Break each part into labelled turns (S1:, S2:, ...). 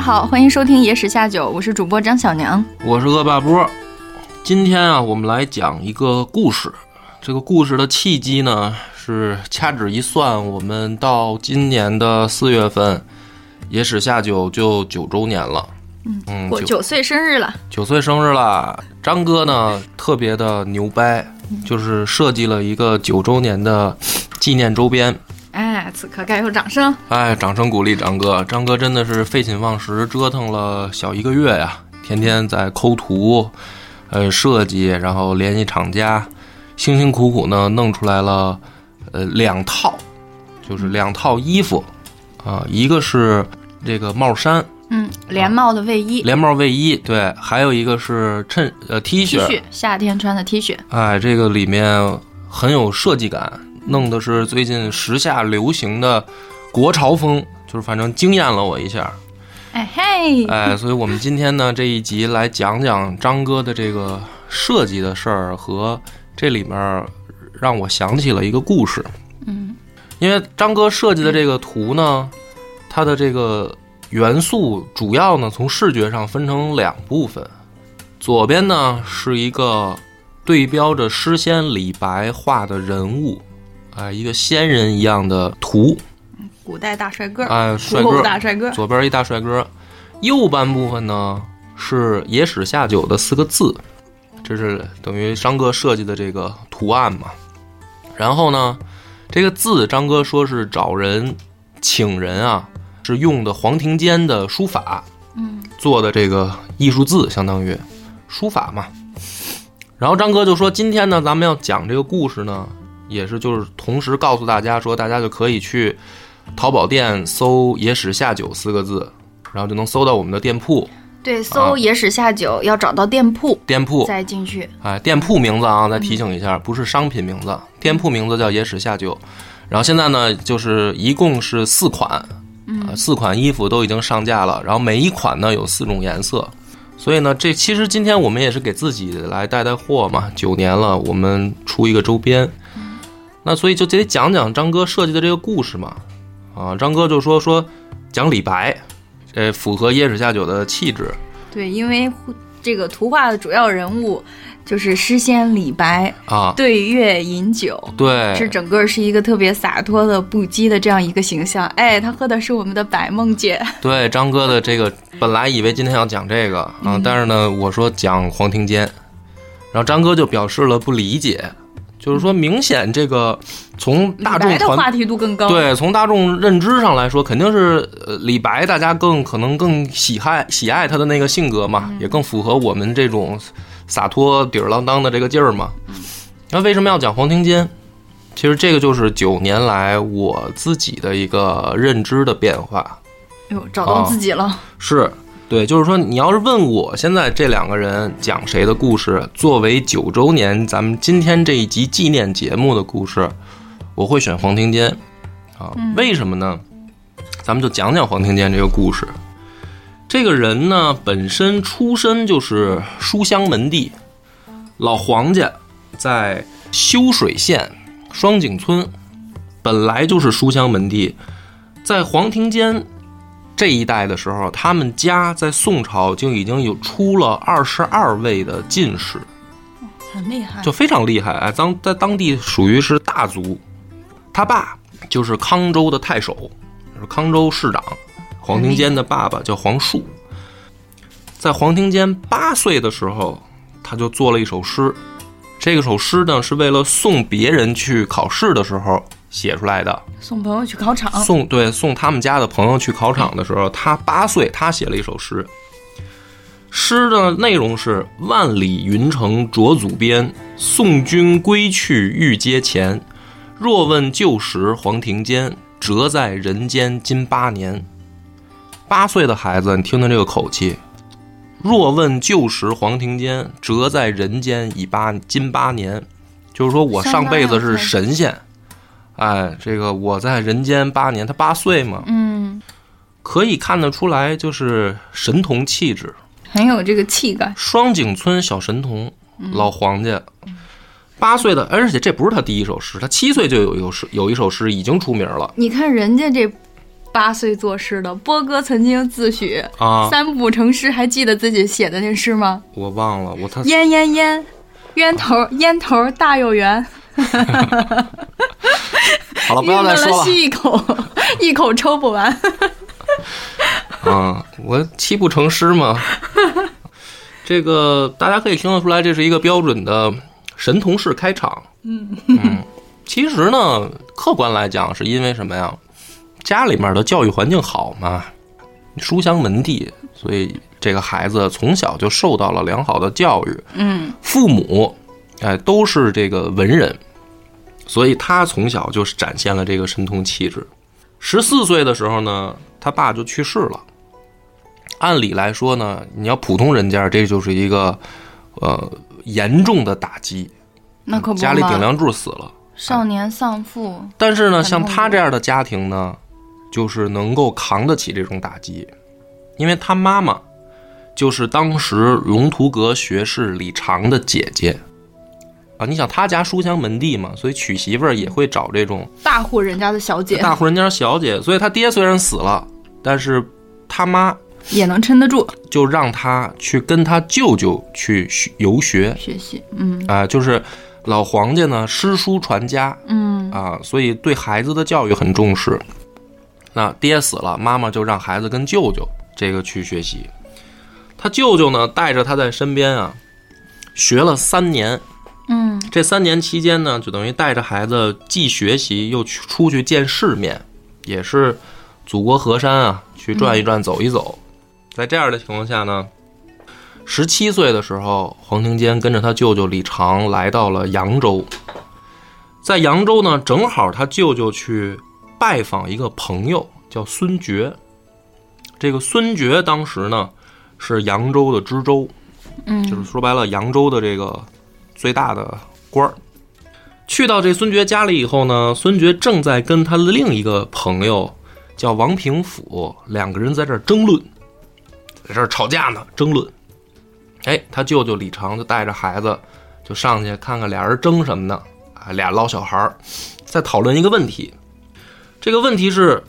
S1: 家好，欢迎收听《野史下酒》，我是主播张小娘。
S2: 我是恶霸波。今天啊，我们来讲一个故事。这个故事的契机呢，是掐指一算，我们到今年的四月份，《野史下酒》就九周年了。嗯，
S1: 过
S2: 九
S1: 九岁生日了，
S2: 九岁生日了。张哥呢，特别的牛掰，就是设计了一个九周年的纪念周边。
S1: 哎，此刻该有掌声。
S2: 哎，掌声鼓励张哥，张哥真的是废寝忘食，折腾了小一个月呀，天天在抠图，呃，设计，然后联系厂家，辛辛苦苦呢弄出来了，呃，两套，就是两套衣服，啊，一个是这个帽衫，
S1: 嗯，连帽的卫衣
S2: 连帽卫衣，对，还有一个是衬呃
S1: T，T 恤，夏天穿的 T 恤。
S2: 哎，这个里面很有设计感。弄的是最近时下流行的国潮风，就是反正惊艳了我一下。
S1: 哎嘿，
S2: 哎，所以我们今天呢这一集来讲讲张哥的这个设计的事儿和这里面让我想起了一个故事。
S1: 嗯，
S2: 因为张哥设计的这个图呢，它的这个元素主要呢从视觉上分成两部分，左边呢是一个对标着诗仙李白画的人物。啊，一个仙人一样的图，
S1: 古代大帅哥，
S2: 哎，帅哥，
S1: 大帅哥，
S2: 左边一大帅哥，右半部分呢是“野史下酒”的四个字，这是等于张哥设计的这个图案嘛。然后呢，这个字张哥说是找人请人啊，是用的黄庭坚的书法，
S1: 嗯，
S2: 做的这个艺术字，相当于书法嘛。然后张哥就说，今天呢，咱们要讲这个故事呢。也是，就是同时告诉大家说，大家就可以去淘宝店搜“野史下酒”四个字，然后就能搜到我们的店铺。
S1: 对，搜“野史下酒”要找到店铺，
S2: 店铺
S1: 再进去。
S2: 哎，店铺名字啊，再提醒一下，不是商品名字，店铺名字叫“野史下酒”。然后现在呢，就是一共是四款，
S1: 嗯，
S2: 四款衣服都已经上架了，然后每一款呢有四种颜色。所以呢，这其实今天我们也是给自己来带带货嘛，九年了，我们出一个周边。那所以就得讲讲张哥设计的这个故事嘛，啊，张哥就说说讲李白，呃符合野史下酒的气质。
S1: 对，因为这个图画的主要人物就是诗仙李白
S2: 啊，
S1: 对月饮酒，
S2: 对，
S1: 是整个是一个特别洒脱的不羁的这样一个形象。哎，他喝的是我们的白梦姐。
S2: 对，张哥的这个本来以为今天要讲这个啊，但是呢，我说讲黄庭坚，然后张哥就表示了不理解。就是说，明显这个从大众
S1: 的话题度更高。
S2: 对，从大众认知上来说，肯定是呃李白，大家更可能更喜爱喜爱他的那个性格嘛，也更符合我们这种洒脱底儿郎当的这个劲儿嘛。那为什么要讲黄庭坚？其实这个就是九年来我自己的一个认知的变化。
S1: 哟，找到自己了。
S2: 是。对，就是说，你要是问我现在这两个人讲谁的故事，作为九周年咱们今天这一集纪念节目的故事，我会选黄庭坚，啊，为什么呢？咱们就讲讲黄庭坚这个故事。这个人呢，本身出身就是书香门第，老黄家在修水县双井村，本来就是书香门第，在黄庭坚。这一代的时候，他们家在宋朝就已经有出了二十二位的进士，
S1: 很厉害，
S2: 就非常厉害。哎，当在当地属于是大族。他爸就是康州的太守，是康州市长黄庭坚的爸爸，叫黄树。在黄庭坚八岁的时候，他就做了一首诗。这个首诗呢，是为了送别人去考试的时候。写出来的，
S1: 送朋友去考场，
S2: 送对送他们家的朋友去考场的时候，他八岁，他写了一首诗。诗的内容是：万里云城着祖编，送君归去欲阶前。若问旧时黄庭坚，折在人间今八年。八岁的孩子，你听听这个口气。若问旧时黄庭坚，折在人间已八今八年，就是说我上辈子是神仙。哎，这个我在人间八年，他八岁嘛，
S1: 嗯，
S2: 可以看得出来，就是神童气质，
S1: 很有这个气概。
S2: 双井村小神童，老黄家，八岁的，而且这不是他第一首诗，他七岁就有一首诗，有一首诗已经出名了。
S1: 你看人家这八岁作诗的波哥曾经自诩
S2: 啊，
S1: 三不成诗，还记得自己写的那诗吗？
S2: 我忘了，我他
S1: 烟烟烟，烟头烟头大又圆。
S2: 好了，不要再说了。
S1: 吸一口，一口抽不完。
S2: 啊，我七不成诗嘛。这个大家可以听得出来，这是一个标准的神童式开场。
S1: 嗯
S2: 嗯，其实呢，客观来讲，是因为什么呀？家里面的教育环境好嘛，书香门第，所以这个孩子从小就受到了良好的教育。
S1: 嗯，
S2: 父母哎都是这个文人，所以他从小就是展现了这个神童气质。十四岁的时候呢，他爸就去世了。按理来说呢，你要普通人家，这就是一个呃严重的打击，
S1: 那可不
S2: 家里顶梁柱死了。
S1: 少年丧父，
S2: 但是呢，像他这样的家庭呢，就是能够扛得起这种打击，因为他妈妈就是当时龙图阁学士李常的姐姐啊。你想他家书香门第嘛，所以娶媳妇儿也会找这种
S1: 大户人家的小姐
S2: 大户人家的小姐。所以他爹虽然死了，但是他妈
S1: 也能撑得住
S2: 就让他去跟他舅舅去学游学
S1: 学习。嗯
S2: 啊、就是老黄家呢诗书传家，
S1: 嗯
S2: 啊，所以对孩子的教育很重视。那爹死了，妈妈就让孩子跟舅舅这个去学习。他舅舅呢，带着他在身边啊，学了三年。
S1: 嗯
S2: 这三年期间呢，就等于带着孩子既学习又去出去见世面，也是祖国河山啊，去转一转、走一走。在这样的情况下呢，十七岁的时候，黄庭坚跟着他舅舅李常来到了扬州。在扬州呢，正好他舅舅去拜访一个朋友，叫孙觉。这个孙觉当时呢是扬州的知州，
S1: 嗯，
S2: 就是说白了，扬州的这个最大的官儿。去到这孙觉家里以后呢，孙觉正在跟他的另一个朋友叫王平甫，两个人在这争论，在这儿吵架呢，争论。哎，他舅舅李常就带着孩子就上去看看俩人争什么呢？啊，俩老小孩儿在讨论一个问题。这个问题是，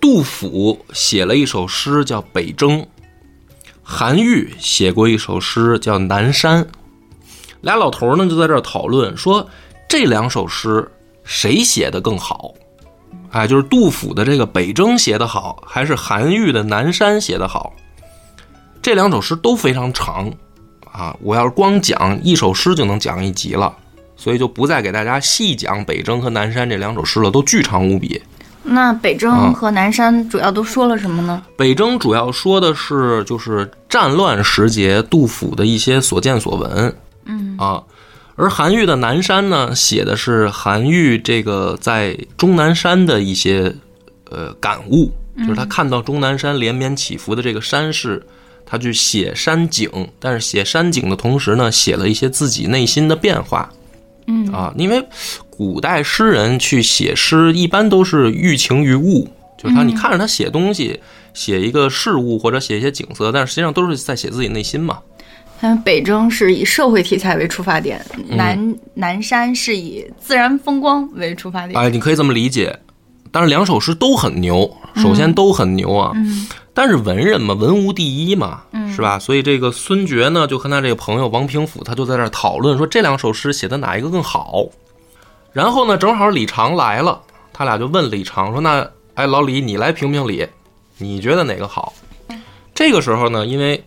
S2: 杜甫写了一首诗叫《北征》，韩愈写过一首诗叫《南山》。俩老头儿呢就在这儿讨论说，这两首诗谁写的更好？哎，就是杜甫的这个《北征》写的好，还是韩愈的《南山》写的好？这两首诗都非常长啊！我要是光讲一首诗就能讲一集了，所以就不再给大家细讲《北征》和《南山》这两首诗了，都巨长无比。
S1: 那北
S2: 啊
S1: 征和南山主要都说了什么呢？
S2: 北征主要说的是就是战乱时节杜甫的一些所见所闻，
S1: 嗯
S2: 啊，而韩愈的《南山》呢，写的是韩愈这个在终南山的一些呃感悟，就是他看到终南山连绵起伏的这个山势，他去写山景，但是写山景的同时呢，写了一些自己内心的变化。
S1: 嗯
S2: 啊，因为古代诗人去写诗，一般都是寓情于物，就是他你看着他写东西，写一个事物或者写一些景色，但是实际上都是在写自己内心嘛。
S1: 像北征是以社会题材为出发点，
S2: 嗯
S1: 南南山是以自然风光为出发点。
S2: 哎，你可以这么理解。但是两首诗都很牛，首先都很牛啊。
S1: 嗯
S2: 但是文人嘛，文无第一嘛，
S1: 嗯
S2: 是吧？所以这个孙觉呢，就和他这个朋友王平甫，他就在这儿讨论说这两首诗写的哪一个更好。然后呢，正好李常来了，他俩就问李常说：“那哎，老李，你来评评理，你觉得哪个好？”这个时候呢，因为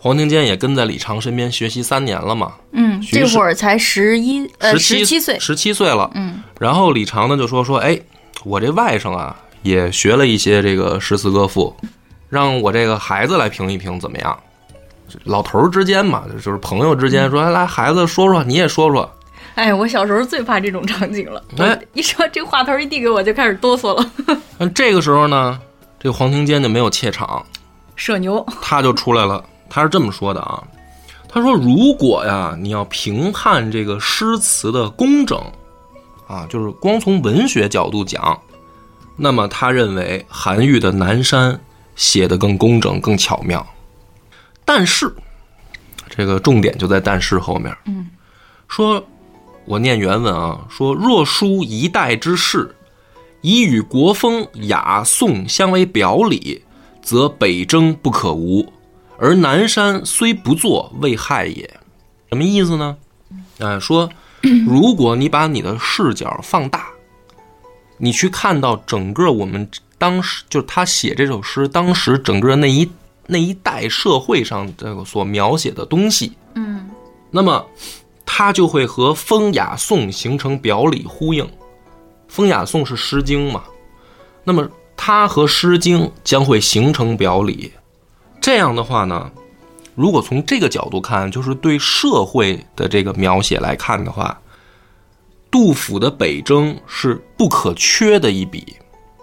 S2: 黄庭坚也跟在李常身边学习三年了嘛，
S1: 嗯，这会儿才十一呃
S2: 十
S1: 七岁。
S2: 十七岁了。
S1: 嗯
S2: 然后李常呢就说说，哎，我这外甥啊也学了一些这个诗词歌赋，让我这个孩子来评一评怎么样？老头儿之间嘛，就是朋友之间说，哎来孩子说说，你也说说。
S1: 哎，我小时候最怕这种场景了。
S2: 哎
S1: 一说这话头一递给我，就开始哆嗦了。
S2: 那这个时候呢，这个黄庭坚就没有怯场，
S1: 社牛，
S2: 他就出来了。他是这么说的啊，他说如果呀你要评判这个诗词的工整啊，就是光从文学角度讲，那么他认为韩愈的《南山》写的更工整、更巧妙。但是，这个重点就在“但是”后面。
S1: 嗯，
S2: 说，我念原文啊，说若书一代之事，以与国风雅颂相为表里，则北征不可无；而南山虽不作，未害也。什么意思呢？哎，说 如果你把你的视角放大，你去看到整个我们当时就是他写这首诗当时整个那一那一代社会上这个所描写的东西，
S1: 嗯
S2: 那么它就会和风雅颂形成表里呼应。风雅颂是《诗经》嘛，那么它和《诗经》将会形成表里。这样的话呢，如果从这个角度看，就是对社会的这个描写来看的话，杜甫的北征是不可缺的一笔，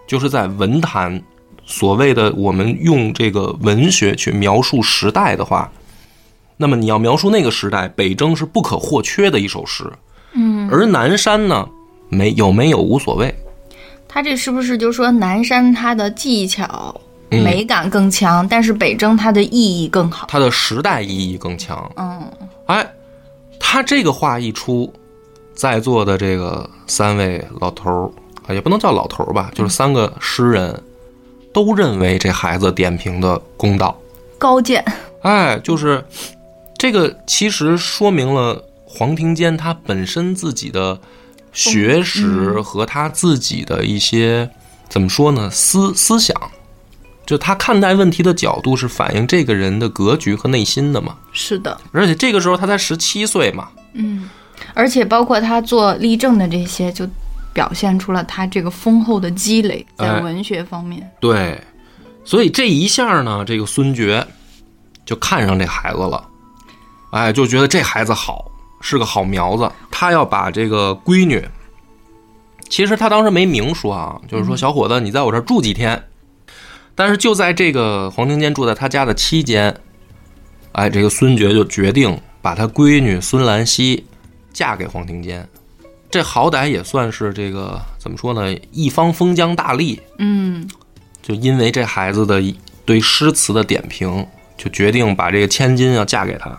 S2: 就是在文坛所谓的我们用这个文学去描述时代的话，那么你要描述那个时代，北征是不可或缺的一首诗。
S1: 嗯，
S2: 而南山呢，没有没有无所谓。
S1: 他这是不是就说南山它的技巧
S2: 嗯
S1: 美感更强，但是北征它的意义更好？
S2: 它的时代意义更强。
S1: 嗯
S2: 哎，他这个话一出，在座的这个三位老头儿啊，也不能叫老头儿吧，就是三个诗人，都认为这孩子点评的公道。
S1: 高见，
S2: 哎，就是这个，其实说明了黄庭坚他本身自己的学识和他自己的一些怎么说呢思思想，就他看待问题的角度是反映这个人的格局和内心的嘛。
S1: 是的，
S2: 而且这个时候他才十七岁嘛，
S1: 嗯，而且包括他做例证的这些，就表现出了他这个丰厚的积累在
S2: 哎
S1: 文学方面。
S2: 对，所以这一下呢，这个孙觉就看上这孩子了，哎，就觉得这孩子好，是个好苗子。他要把这个闺女，其实他当时没明说啊，就是说小伙子，你在我这儿住几天。但是就在这个黄庭坚住在他家的期间，哎，这个孙觉就决定把他闺女孙兰溪嫁给黄庭坚。这好歹也算是这个怎么说呢？一方封疆大吏，
S1: 嗯
S2: 就因为这孩子的一对诗词的点评，就决定把这个千金要嫁给他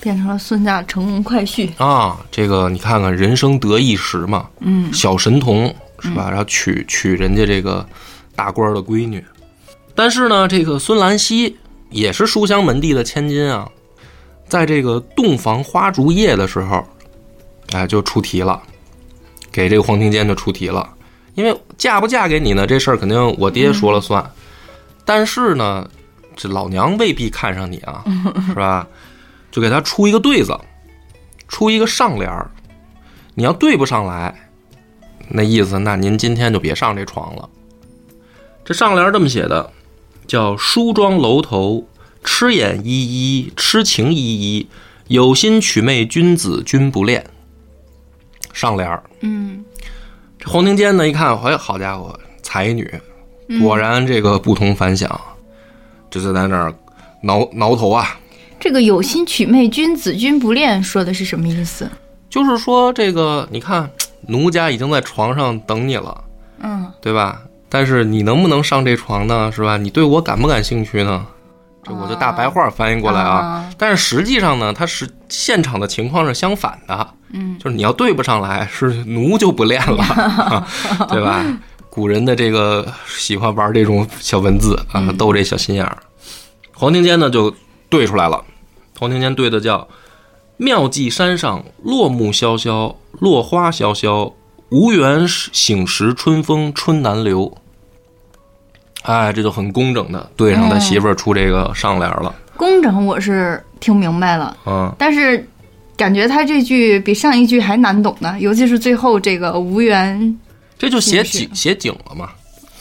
S1: 变成了孙家乘龙快婿。
S2: 啊。这个你看看，人生得意时嘛，
S1: 嗯
S2: 小神童是吧？然后娶娶人家这个大官的闺女，但是呢，这个孙兰溪也是书香门第的千金啊，在这个洞房花烛夜的时候，哎，就出题了，给这个黄庭坚就出题了。因为嫁不嫁给你呢，这事儿肯定我爹说了算。但是呢，这老娘未必看上你啊，是吧？就给他出一个对子，出一个上联儿，你要对不上来，那意思，那您今天就别上这床了。这上联这么写的，叫“梳妆楼头，痴眼依依，痴情依依，有心取妹君子，君不恋。”上联儿
S1: 嗯
S2: 这黄庭坚呢，一看，哎，好家伙，才女，果然这个不同凡响，就就在那儿挠挠头啊。
S1: 这个有心取妹君子，君不恋，说的是什么意思？
S2: 就是说，这个你看，奴家已经在床上等你了，
S1: 嗯
S2: 对吧？但是你能不能上这床呢？是吧？你对我感不感兴趣呢？这我就大白话翻译过来啊。
S1: 啊
S2: 但是实际上呢，它是现场的情况是相反的，
S1: 嗯
S2: 就是你要对不上来，是奴就不练了，对吧？古人的这个喜欢玩这种小文字啊，逗这小心眼儿。黄庭坚呢就对出来了，黄庭坚对的叫“妙计山上落木萧萧，落花萧萧，无缘醒时春风春难留。”哎，这就很工整的对上他媳妇儿出这个上联了。
S1: 工整我是听明白了，
S2: 嗯，
S1: 但是感觉他这句比上一句还难懂呢，尤其是最后这个无缘，
S2: 这就写景写景了嘛，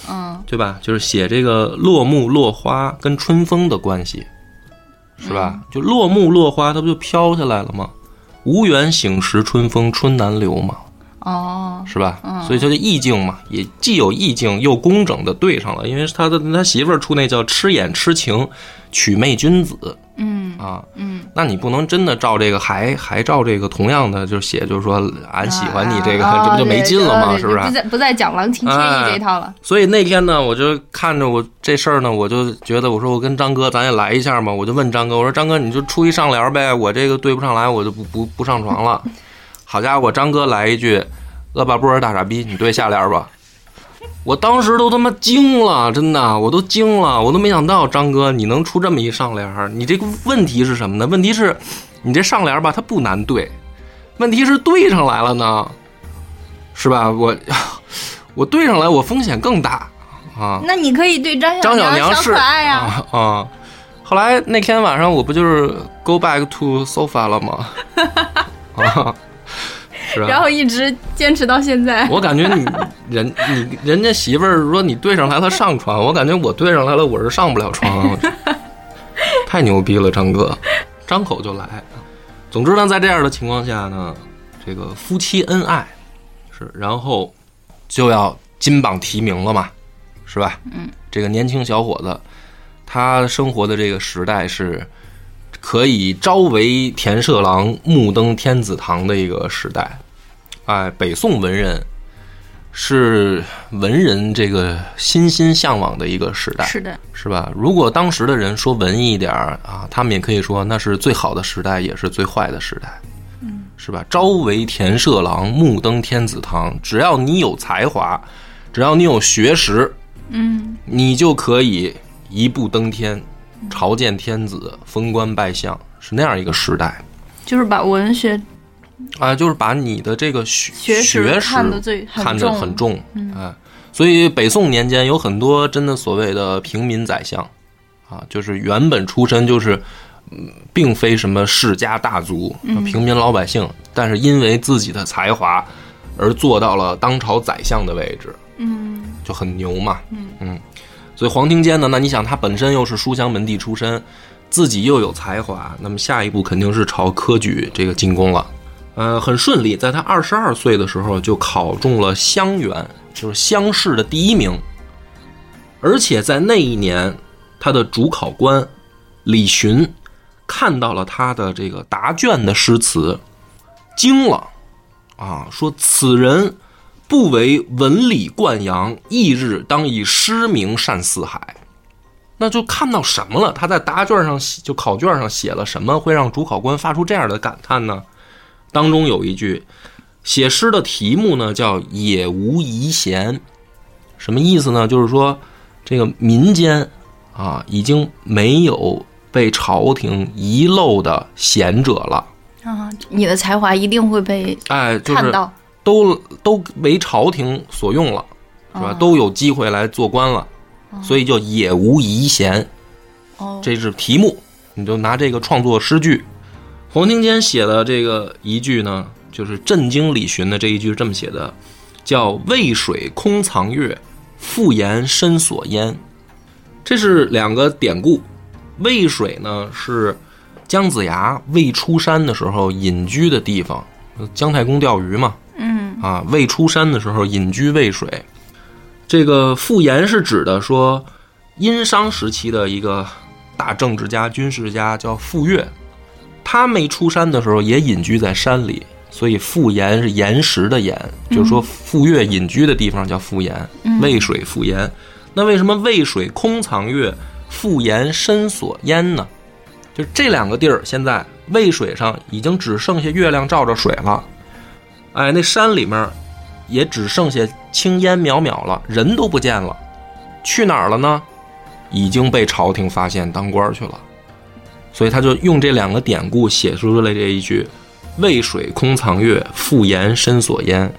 S1: 嗯
S2: 对吧？就是写这个落木落花跟春风的关系，是吧？就落木落花，它不就飘下来了吗？无缘醒时春风春难留嘛，
S1: 哦，
S2: 是吧？所以它的意境嘛，也既有意境又工整的对上了，因为他的他媳妇儿出那叫痴眼痴情，曲媚君子
S1: 嗯
S2: 啊。
S1: 嗯，
S2: 那你不能真的照这个，还还照这个同样的，就是写，就是说俺喜欢你这个，
S1: 啊
S2: 这不就没劲了吗？
S1: 对
S2: 是不是？
S1: 不再不再讲郎情妾意这一套了。
S2: 所以那天呢，我就看着我这事儿呢，我就觉得，我说我跟张哥咱也来一下嘛，我就问张哥，我说张哥你就出一上联呗，我这个对不上来，我就不不不上床了。好家伙，张哥来一句，恶霸波儿大傻逼，你对下联吧。我当时都他妈惊了，真的，我都惊了，我都没想到张哥你能出这么一上联儿。你这个问题是什么呢？问题是，你这上联儿吧，它不难对，问题是对上来了呢，是吧？我我对上来，我风险更大啊。
S1: 那你可以对张
S2: 张
S1: 小
S2: 娘是
S1: 小可爱呀、
S2: 啊啊。后来那天晚上，我不就是 go back to sofa 了吗？啊，
S1: 然后一直坚持到现在。
S2: 我感觉你人 你人家媳妇儿说你对上来了上床，我感觉我对上来了我是上不了床，太牛逼了，张哥，张口就来。总之呢，在这样的情况下呢，这个夫妻恩爱是，然后就要金榜题名了嘛，是吧？
S1: 嗯，
S2: 这个年轻小伙子，他生活的这个时代是可以朝为田舍郎，暮登天子堂的一个时代。哎，北宋文人是文人这个欣欣向往的一个时代，
S1: 是的，
S2: 是吧？如果当时的人说文艺一点儿啊，他们也可以说那是最好的时代，也是最坏的时代，
S1: 嗯，
S2: 是吧？朝为田舍郎，暮登天子堂。只要你有才华，只要你有学识，
S1: 嗯，
S2: 你就可以一步登天，朝见天子，封官拜相，是那样一个时代。
S1: 就是把文学
S2: 啊，就是把你的这个学
S1: 学
S2: 识
S1: 看得最很
S2: 看得
S1: 重
S2: 很重，
S1: 嗯
S2: 哎，所以北宋年间有很多真的所谓的平民宰相，啊，就是原本出身就是，嗯，并非什么世家大族，平民老百姓，但是因为自己的才华而做到了当朝宰相的位置，
S1: 嗯
S2: 就很牛嘛，
S1: 嗯
S2: 所以黄庭坚呢，那你想他本身又是书香门第出身，自己又有才华，那么下一步肯定是朝科举这个进攻了。呃，很顺利，在他二十二岁的时候就考中了乡员，就是乡试的第一名。而且在那一年，他的主考官李寻看到了他的这个答卷的诗词，惊了，啊，说此人不为文理冠扬，翌日当以诗名善四海。那就看到什么了？他在答卷上写，就考卷上写了什么，会让主考官发出这样的感叹呢？当中有一句，写诗的题目呢叫“也无遗贤”，什么意思呢？就是说这个民间啊，已经没有被朝廷遗漏的贤者了。
S1: 啊，你的才华一定会被
S2: 哎，就是
S1: 看到，
S2: 都都为朝廷所用了，是吧？
S1: 哦
S2: 都有机会来做官了，所以叫也无遗贤，
S1: 哦，
S2: 这是题目。你就拿这个创作诗句。黄庭坚写的这个一句呢，就是震惊李寻的这一句是这么写的，叫“渭水空藏月，复言深锁烟”。这是两个典故。渭水呢是姜子牙未出山的时候隐居的地方，姜太公钓鱼嘛，
S1: 嗯
S2: 啊，未出山的时候隐居渭水。这个复言是指的说，殷商时期的一个大政治家、军事家叫傅说，他没出山的时候也隐居在山里，所以复言是岩石的岩，就是说傅说隐居的地方叫复言，渭水复言。那为什么渭水空藏月，复言深锁烟呢？就这两个地儿，现在渭水上已经只剩下月亮照着水了，哎，那山里面也只剩下青烟渺渺了，人都不见了，去哪儿了呢？已经被朝廷发现当官去了，所以他就用这两个典故写出了这一句“渭水空藏月，复言深锁烟”，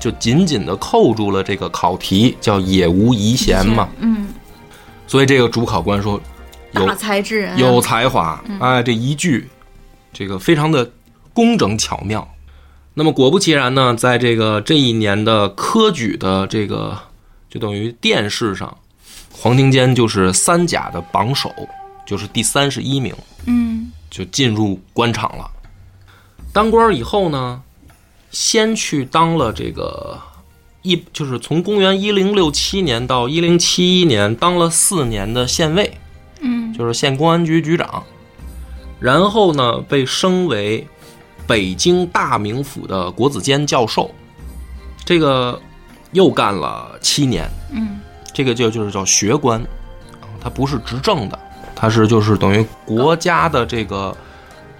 S2: 就紧紧的扣住了这个考题，叫“也无遗贤”嘛。
S1: 嗯，
S2: 所以这个主考官说，有
S1: 大才智人。啊
S2: 有才华，哎，这一句，这个非常的工整巧妙。那么果不其然呢，在这个这一年的科举的这个就等于殿试上，黄庭坚就是三甲的榜首，就是第三十一名，
S1: 嗯。
S2: 就进入官场了。当官以后呢，先去当了这个一，就是从公元一零六七年到一零七一年当了四年的县尉，
S1: 嗯。
S2: 就是县公安局局长，然后呢被升为北京大名府的国子监教授，这个又干了七年，
S1: 嗯。
S2: 这个就就是叫学官，啊他不是执政的，他是就是等于国家的这个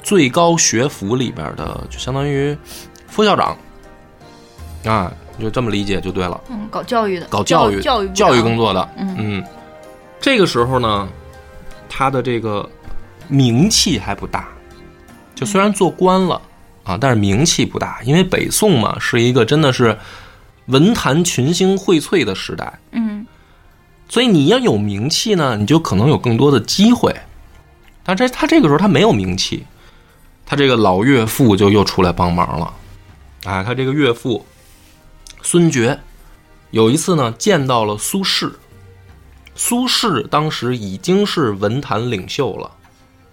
S2: 最高学府里边的，就相当于副校长。啊，就这么理解就对了。
S1: 嗯，搞教育的，
S2: 搞教育、
S1: 教育
S2: 教育工作的，
S1: 嗯。
S2: 嗯，这个时候呢，他的这个名气还不大，就虽然做官了啊，但是名气不大，因为北宋嘛是一个真的是文坛群星荟萃的时代，
S1: 嗯
S2: 所以你要有名气呢，你就可能有更多的机会。但这他这个时候他没有名气，他这个老岳父就又出来帮忙了。啊，他这个岳父孙觉有一次呢见到了苏轼，苏轼当时已经是文坛领袖了，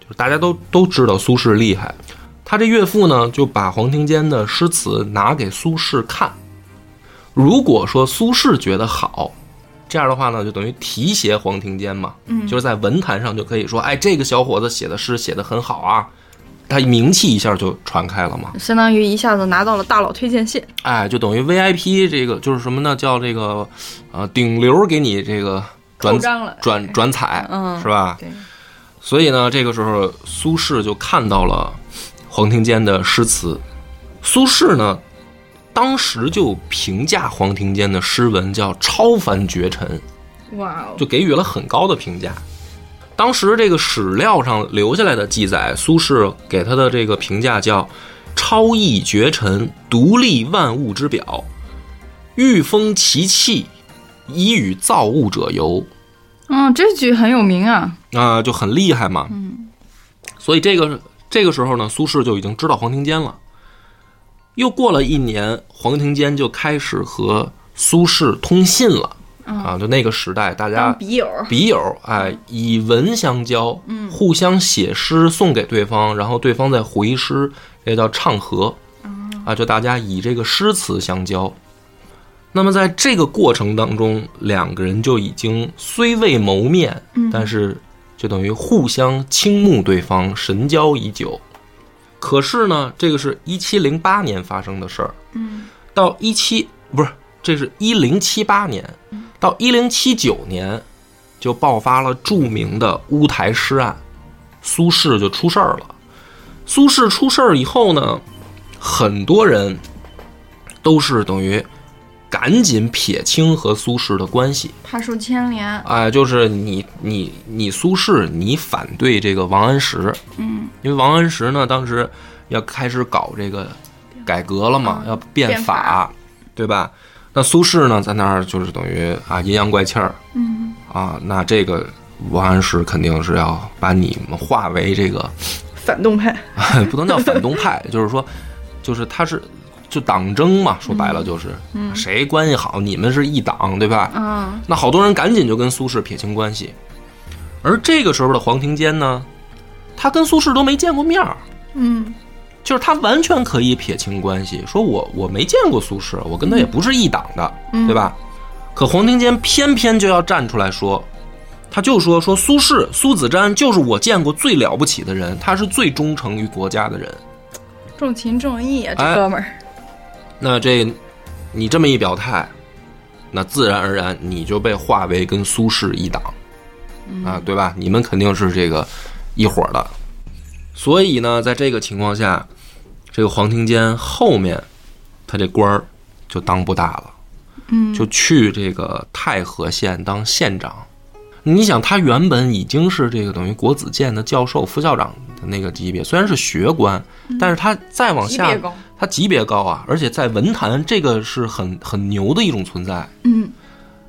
S2: 就是大家都都知道苏轼厉害。他这岳父呢就把黄庭坚的诗词拿给苏轼看，如果说苏轼觉得好，这样的话呢，就等于提携黄庭坚嘛，
S1: 嗯
S2: 就是在文坛上就可以说，哎，这个小伙子写的诗写的很好啊，他名气一下就传开了嘛，
S1: 相当于一下子拿到了大佬推荐信。
S2: 哎，就等于 VIP 这个就是什么呢？叫这个呃顶流给你这个转转转彩，
S1: 嗯
S2: 是吧？
S1: 对，
S2: 所以呢，这个时候苏轼就看到了黄庭坚的诗词。苏轼呢，当时就评价黄庭坚的诗文叫超凡绝尘，
S1: 哇哦，
S2: 就给予了很高的评价。当时这个史料上留下来的记载，苏轼给他的这个评价叫“超逸绝尘，独立万物之表，御风其气，以与造物者游”。
S1: 嗯，这句很有名啊。
S2: 啊、就很厉害嘛。嗯，所以这个这个时候呢，苏轼就已经知道黄庭坚了。又过了一年，黄庭坚就开始和苏轼通信了。啊，就那个时代，大家
S1: 笔友，
S2: 笔友，哎，以文相交，
S1: 嗯
S2: 互相写诗送给对方，然后对方再回诗，这叫唱和。啊，就大家以这个诗词相交。那么在这个过程当中，两个人就已经虽未谋面，但是就等于互相倾慕对方，神交已久。可是呢，这个是一七零八年发生的事儿，
S1: 嗯
S2: 到一七不是，这是一零七八年，到一零七九年就爆发了著名的乌台诗案，苏轼就出事儿了。苏轼出事儿以后呢，很多人都是等于赶紧撇清和苏轼的关系，
S1: 怕受牵连。
S2: 哎，就是你你你苏轼，你反对这个王安石，
S1: 嗯，
S2: 因为王安石呢当时要开始搞这个改革了嘛，要变
S1: 变法
S2: 对吧？那苏轼呢在那儿就是等于啊阴阳怪气儿
S1: 嗯，
S2: 啊，那这个王安石肯定是要把你们化为这个
S1: 反动派。
S2: 不能叫反动派，就是说，就是他是就党争嘛，说白了就是，谁关系好，你们是一党，对吧？
S1: 嗯
S2: 那好多人赶紧就跟苏轼撇清关系，而这个时候的黄庭坚呢，他跟苏轼都没见过面儿，
S1: 嗯
S2: 就是他完全可以撇清关系，说我我没见过苏轼，我跟他也不是一党的，
S1: 嗯
S2: 对吧？可黄庭坚偏偏就要站出来说，他就说说苏轼苏子瞻就是我见过最了不起的人，他是最忠诚于国家的人。
S1: 重情重义啊，这
S2: 哎
S1: 哥们儿。
S2: 那这你这么一表态，那自然而然你就被划为跟苏轼一党，啊，对吧？你们肯定是这个一伙儿的。所以呢，在这个情况下，这个黄庭坚后面他这官儿就当不大了，
S1: 嗯，
S2: 就去这个太和县当县长。你想，他原本已经是这个等于国子监的教授、副校长的那个级别，虽然是学官，但是他再往下他级别高啊，而且在文坛这个是很很牛的一种存在。
S1: 嗯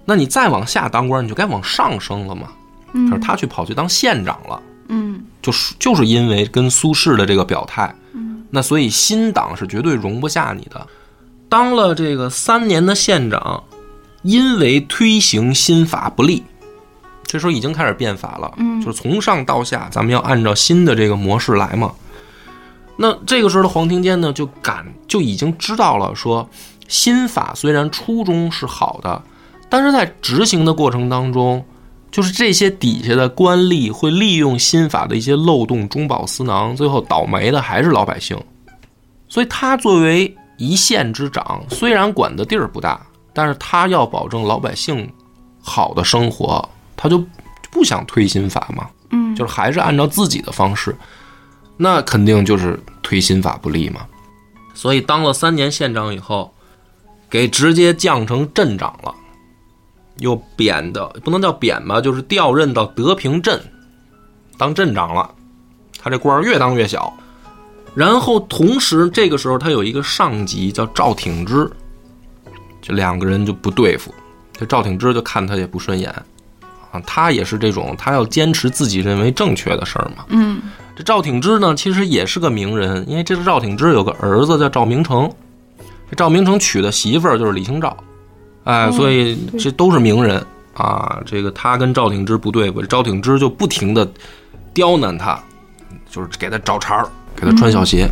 S2: 那你再往下当官，你就该往上升了嘛。
S1: 嗯
S2: 可是他去跑去当县长了，
S1: 嗯
S2: 就是就是因为跟苏轼的这个表态，那所以新党是绝对容不下你的。当了这个三年的县长，因为推行新法不利，这时候已经开始变法了，
S1: 嗯
S2: 就是从上到下，咱们要按照新的这个模式来嘛。那这个时候的黄庭坚呢，就感就已经知道了说，新法虽然初衷是好的，但是在执行的过程当中，就是这些底下的官吏会利用新法的一些漏洞，中饱私囊，最后倒霉的还是老百姓。所以他作为一县之长，虽然管的地儿不大，但是他要保证老百姓好的生活，他就不想推新法嘛，
S1: 嗯，
S2: 就是还是按照自己的方式，那肯定就是推新法不利嘛。所以当了三年县长以后，给直接降成镇长了，又贬的不能叫贬吧，就是调任到德平镇当镇长了。他这官儿越当越小。然后同时这个时候他有一个上级叫赵挺之，这两个人就不对付。这赵挺之就看他也不顺眼啊，他也是这种他要坚持自己认为正确的事儿嘛。
S1: 嗯
S2: 这赵挺之呢，其实也是个名人，因为这个赵挺之有个儿子叫赵明诚，这赵明诚娶的媳妇儿就是李清照，哎，
S1: 哦
S2: 所以这都是名人啊。这个他跟赵挺之不对付，赵挺之就不停的刁难他，就是给他找茬儿，给他穿小鞋。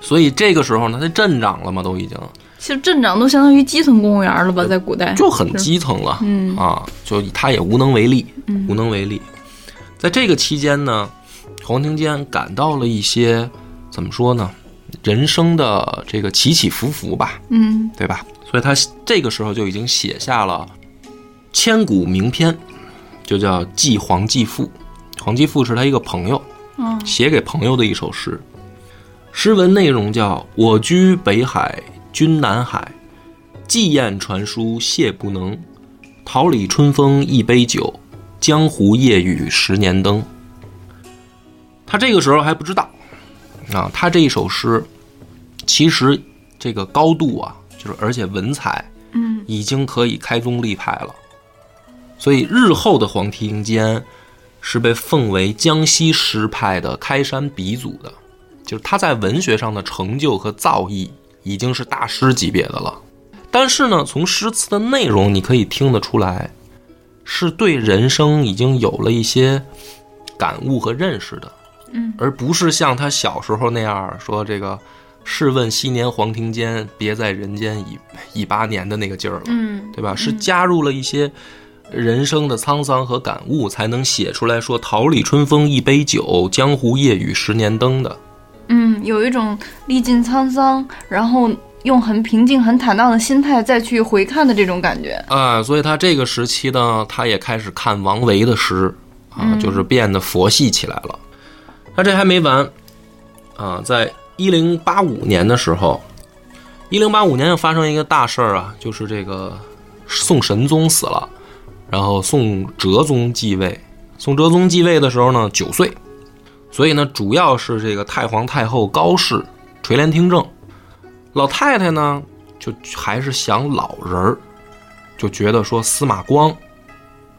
S2: 所以这个时候呢，他镇长了嘛，都已经
S1: 其实镇长都相当于基层公务员了吧，在古代
S2: 就很基层了。
S1: 嗯
S2: 啊，就他也无能为力，
S1: 嗯
S2: 无能为力。在这个期间呢，黄庭坚感到了一些怎么说呢，人生的这个起起伏伏吧，
S1: 嗯
S2: 对吧？所以他这个时候就已经写下了千古名篇，就叫《记黄继父》。黄继父是他一个朋友，
S1: 嗯
S2: 写给朋友的一首诗。诗文内容叫“我居北海，君南海，寄雁传书谢不能。桃李春风一杯酒，江湖夜雨十年灯。”他这个时候还不知道啊，他这一首诗其实这个高度啊，就是而且文采
S1: 嗯
S2: 已经可以开宗立派了。所以日后的黄庭坚是被奉为江西诗派的开山鼻祖的，就是他在文学上的成就和造诣已经是大师级别的了。但是呢，从诗词的内容你可以听得出来，是对人生已经有了一些感悟和认识的，
S1: 嗯，
S2: 而不是像他小时候那样说这个“试问昔年黄庭坚，别在人间已已八年”的那个劲儿了。
S1: 嗯
S2: 对吧？是加入了一些人生的沧桑和感悟，才能写出来说“桃李春风一杯酒，江湖夜雨十年灯”的。
S1: 嗯，有一种历尽沧桑，然后用很平静、很坦荡的心态再去回看的这种感觉。
S2: 啊，所以他这个时期呢，他也开始看王维的诗啊，
S1: 嗯
S2: 就是变得佛系起来了。那这还没完啊，在一零八五年的时候，一零八五年又发生一个大事儿啊，就是这个宋神宗死了，然后宋哲宗继位。宋哲宗继位的时候呢，九岁，所以呢，主要是这个太皇太后高氏垂帘听政。老太太呢，就还是想老人儿，就觉得说司马光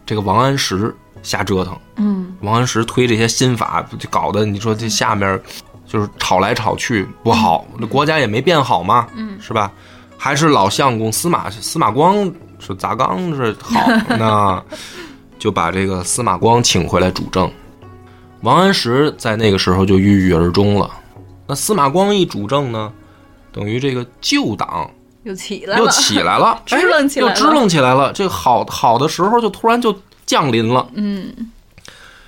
S2: 这个王安石瞎折腾，
S1: 嗯
S2: 王安石推这些新法，就搞得你说这下面就是吵来吵去不好，那国家也没变好嘛，
S1: 嗯
S2: 是吧？还是老相公司马司马光是砸缸是好，那就把这个司马光请回来主政。王安石在那个时候就郁郁而终了。那司马光一主政呢，等于这个旧党
S1: 又起来了
S2: 又
S1: 了，
S2: 起来了，
S1: 支棱起来了
S2: 支棱起来了。这个好好的时候就突然就降临了。
S1: 嗯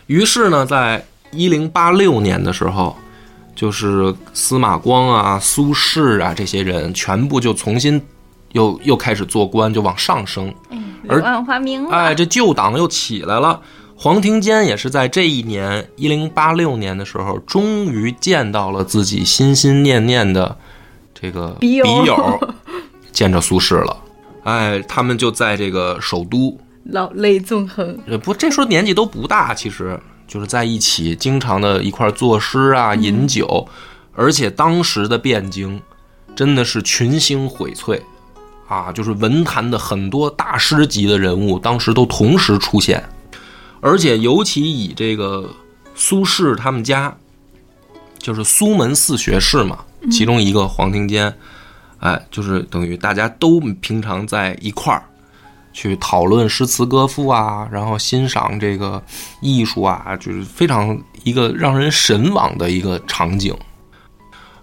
S2: 于是呢，在一零八六年的时候，就是司马光啊、苏轼啊这些人全部就重新又又开始做官，就往上升。而
S1: 柳暗花明了。
S2: 哎，这旧党又起来了。黄庭坚也是在这一年一零八六年的时候，终于见到了自己心心念念的这个
S1: 笔友
S2: 见着苏轼了。哎，他们就在这个首都，
S1: 老泪纵横。
S2: 呃，不，这时候年纪都不大，其实就是在一起，经常的一块儿作诗啊、饮酒，而且当时的汴京真的是群星荟萃啊，就是文坛的很多大师级的人物，当时都同时出现，而且尤其以这个苏轼他们家，就是苏门四学士嘛，其中一个黄庭坚，哎，就是等于大家都平常在一块儿。去讨论诗词歌赋啊，然后欣赏这个艺术啊，就是非常一个让人神往的一个场景。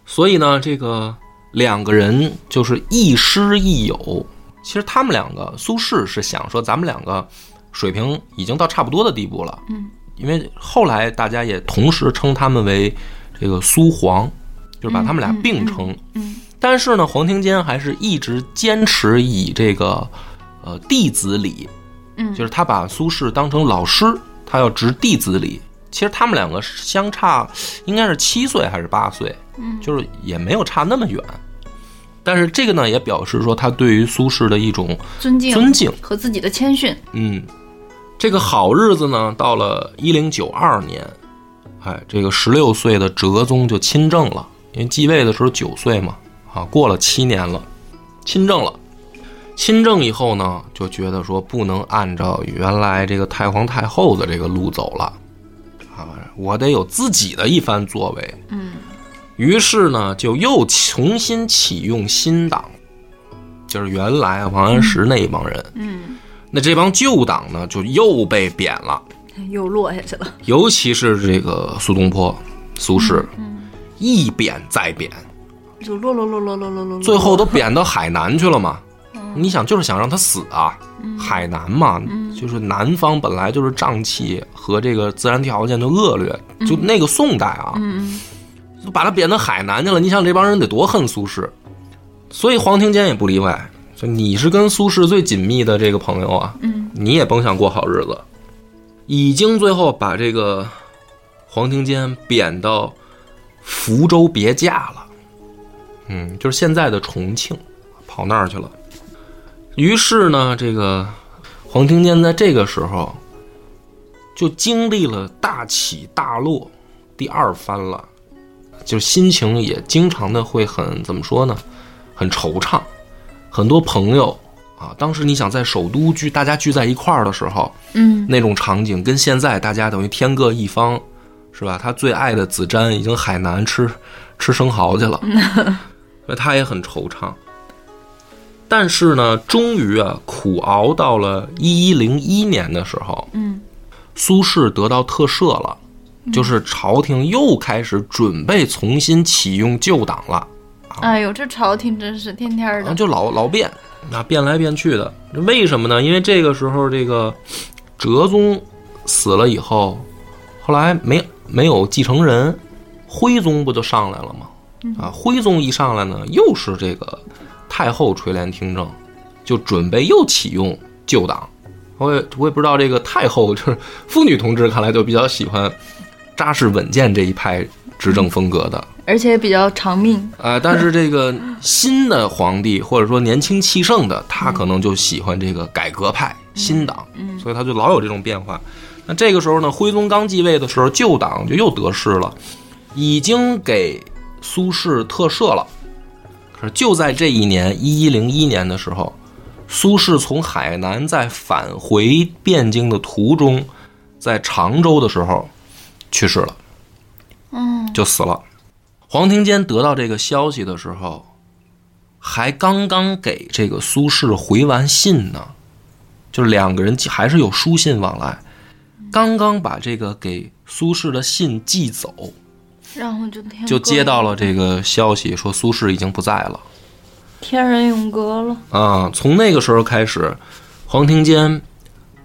S2: 所以呢，这个两个人就是亦师亦友。其实他们两个，苏轼是想说咱们两个水平已经到差不多的地步了，
S1: 嗯，
S2: 因为后来大家也同时称他们为这个苏黄，就是把他们俩并称。
S1: 嗯
S2: 但是呢，黄庭坚还是一直坚持以这个呃弟子礼，
S1: 嗯，
S2: 就是他把苏轼当成老师，他要执弟子礼。其实他们两个相差应该是七岁还是八岁，
S1: 嗯
S2: 就是也没有差那么远。但是这个呢，也表示说他对于苏轼的一种
S1: 尊敬
S2: 尊敬。
S1: 和自己的谦逊。
S2: 嗯，这个好日子呢，到了一零九二年，哎，这个十六岁的哲宗就亲政了，因为继位的时候九岁嘛，啊，过了七年了，亲政了。亲政以后呢，就觉得说不能按照原来这个太皇太后的这个路走了，啊，我得有自己的一番作为。
S1: 嗯，
S2: 于是呢，就又重新启用新党，就是原来啊王安石那一帮人。
S1: 嗯，
S2: 那这帮旧党呢，就又被贬了，
S1: 又落下去了。
S2: 尤其是这个苏东坡、苏轼，一贬再贬，
S1: 就落落落落落落落，
S2: 最后都贬到海南去了嘛。你想，就是想让他死啊？海南嘛，就是南方本来就是瘴气和这个自然条件就恶劣，就那个宋代啊，
S1: 嗯
S2: 就把他贬到海南去了。你想这帮人得多恨苏轼，所以黄庭坚也不例外。就你是跟苏轼最紧密的这个朋友啊，
S1: 嗯
S2: 你也甭想过好日子。已经最后把这个黄庭坚贬到福州别驾了，嗯，就是现在的重庆，跑那儿去了。于是呢，这个黄庭坚在这个时候就经历了大起大落，第二番了，就心情也经常的会很怎么说呢，很惆怅。很多朋友啊，当时你想在首都聚大家聚在一块儿的时候，
S1: 嗯
S2: 那种场景跟现在大家等于天各一方，是吧？他最爱的子瞻已经海南吃吃生蚝去了，所以他也很惆怅。但是呢，终于啊，苦熬到了一一零一年的时候，
S1: 嗯
S2: 苏轼得到特赦了，就是朝廷又开始准备重新启用旧党了。
S1: 哎呦，这朝廷真是天天
S2: 啊，
S1: 的。
S2: 就老老变，啊，变来变去的。为什么呢？因为这个时候，这个哲宗死了以后，后来没没有继承人，徽宗不就上来了吗？啊，徽宗一上来呢，又是这个太后垂帘听政，就准备又启用旧党。我也我也不知道这个太后就是妇女同志，看来就比较喜欢扎实稳健这一派执政风格的。
S1: 而且比较长命。
S2: 啊、但是这个新的皇帝或者说年轻气盛的，他可能就喜欢这个改革派、新党，所以他就老有这种变化。那这个时候呢，徽宗刚继位的时候，旧党就又得势了，已经给苏轼特赦了。可是就在这一年，一一零一年的时候，苏轼从海南在返回汴京的途中，在常州的时候去世了。
S1: 嗯
S2: 就死了。黄庭坚得到这个消息的时候，还刚刚给这个苏轼回完信呢，就是两个人还是有书信往来。刚刚把这个给苏轼的信寄走，
S1: 然后就天
S2: 就接到了这个消息，说苏轼已经不在了。
S1: 天人永隔了。
S2: 啊，从那个时候开始，黄庭坚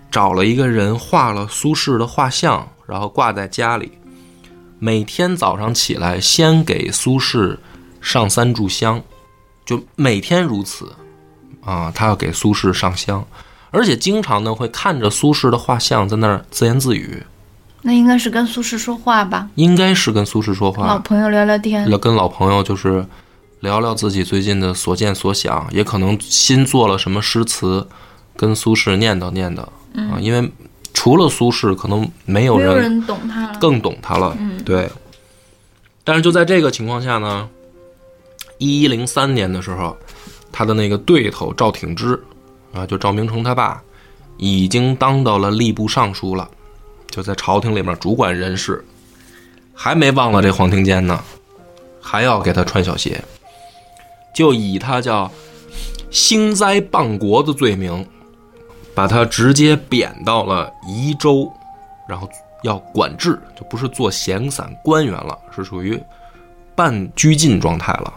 S2: 找了一个人画了苏轼的画像，然后挂在家里。每天早上起来，先给苏轼上三炷香，就每天如此。啊，他要给苏轼上香，而且经常呢会看着苏轼的画像在那儿自言自语，
S1: 那应该是跟苏轼说话吧，
S2: 应该是跟苏轼说话。
S1: 老朋友聊聊天。
S2: 了跟老朋友就是聊聊自己最近的所见所想，也可能新做了什么诗词，跟苏轼念叨念叨、啊。因为除了苏轼，可能没有人
S1: 懂他了。
S2: 更懂他了。
S1: 嗯
S2: 对。但是就在这个情况下呢，一一零三年的时候，他的那个对头赵挺之啊，就赵明诚他爸，已经当到了吏部尚书了，就在朝廷里面主管人事，还没忘了这黄庭坚呢，还要给他穿小鞋，就以他叫兴灾谤国的罪名，把他直接贬到了宜州，然后要管制，就不是做闲散官员了，是属于半拘禁状态了。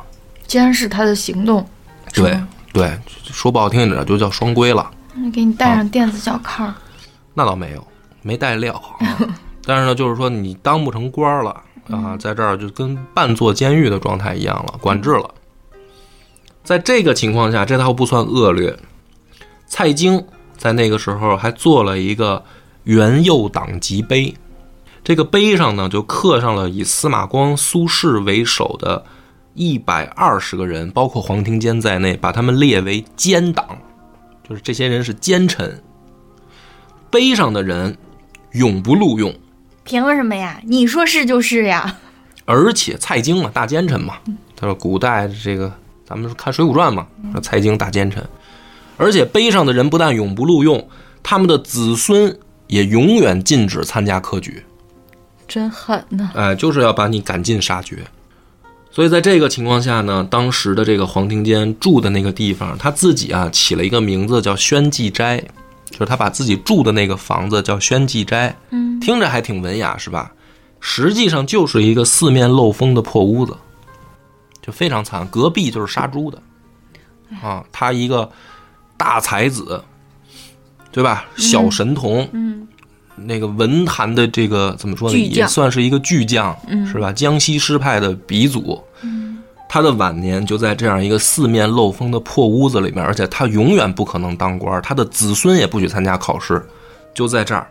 S1: 监视他的行动。
S2: 对对，说不好听一点就叫双规了。
S1: 那给你戴上电子脚铐儿。
S2: 那倒没有，没带料啊。但是呢，就是说你当不成官儿了啊，在这儿就跟半坐监狱的状态一样了，管制了。在这个情况下，这倒不算恶劣。蔡京在那个时候还做了一个元佑党籍碑，这个碑上呢就刻上了以司马光、苏轼为首的一百二十个人，包括黄庭坚在内，把他们列为奸党，就是这些人是奸臣。碑上的人永不录用，
S1: 凭什么呀？你说是就是呀。
S2: 而且蔡京嘛，大奸臣嘛，他说古代这个咱们看《水浒传》嘛，说蔡京大奸臣，而且碑上的人不但永不录用，他们的子孙也永远禁止参加科举。
S1: 真狠呐！
S2: 哎，就是要把你赶尽杀绝。所以在这个情况下呢，当时的这个黄庭坚住的那个地方，他自己啊起了一个名字叫宣济斋，就是他把自己住的那个房子叫宣济斋，
S1: 嗯，
S2: 听着还挺文雅，是吧？实际上就是一个四面漏风的破屋子，就非常惨。隔壁就是杀猪的，啊，他一个大才子，对吧？小神童，
S1: 嗯，
S2: 那个文坛的这个怎么说呢，也算是一个巨匠，
S1: 嗯
S2: 是吧？江西诗派的鼻祖。他的晚年就在这样一个四面漏风的破屋子里面，而且他永远不可能当官，他的子孙也不许参加考试，就在这儿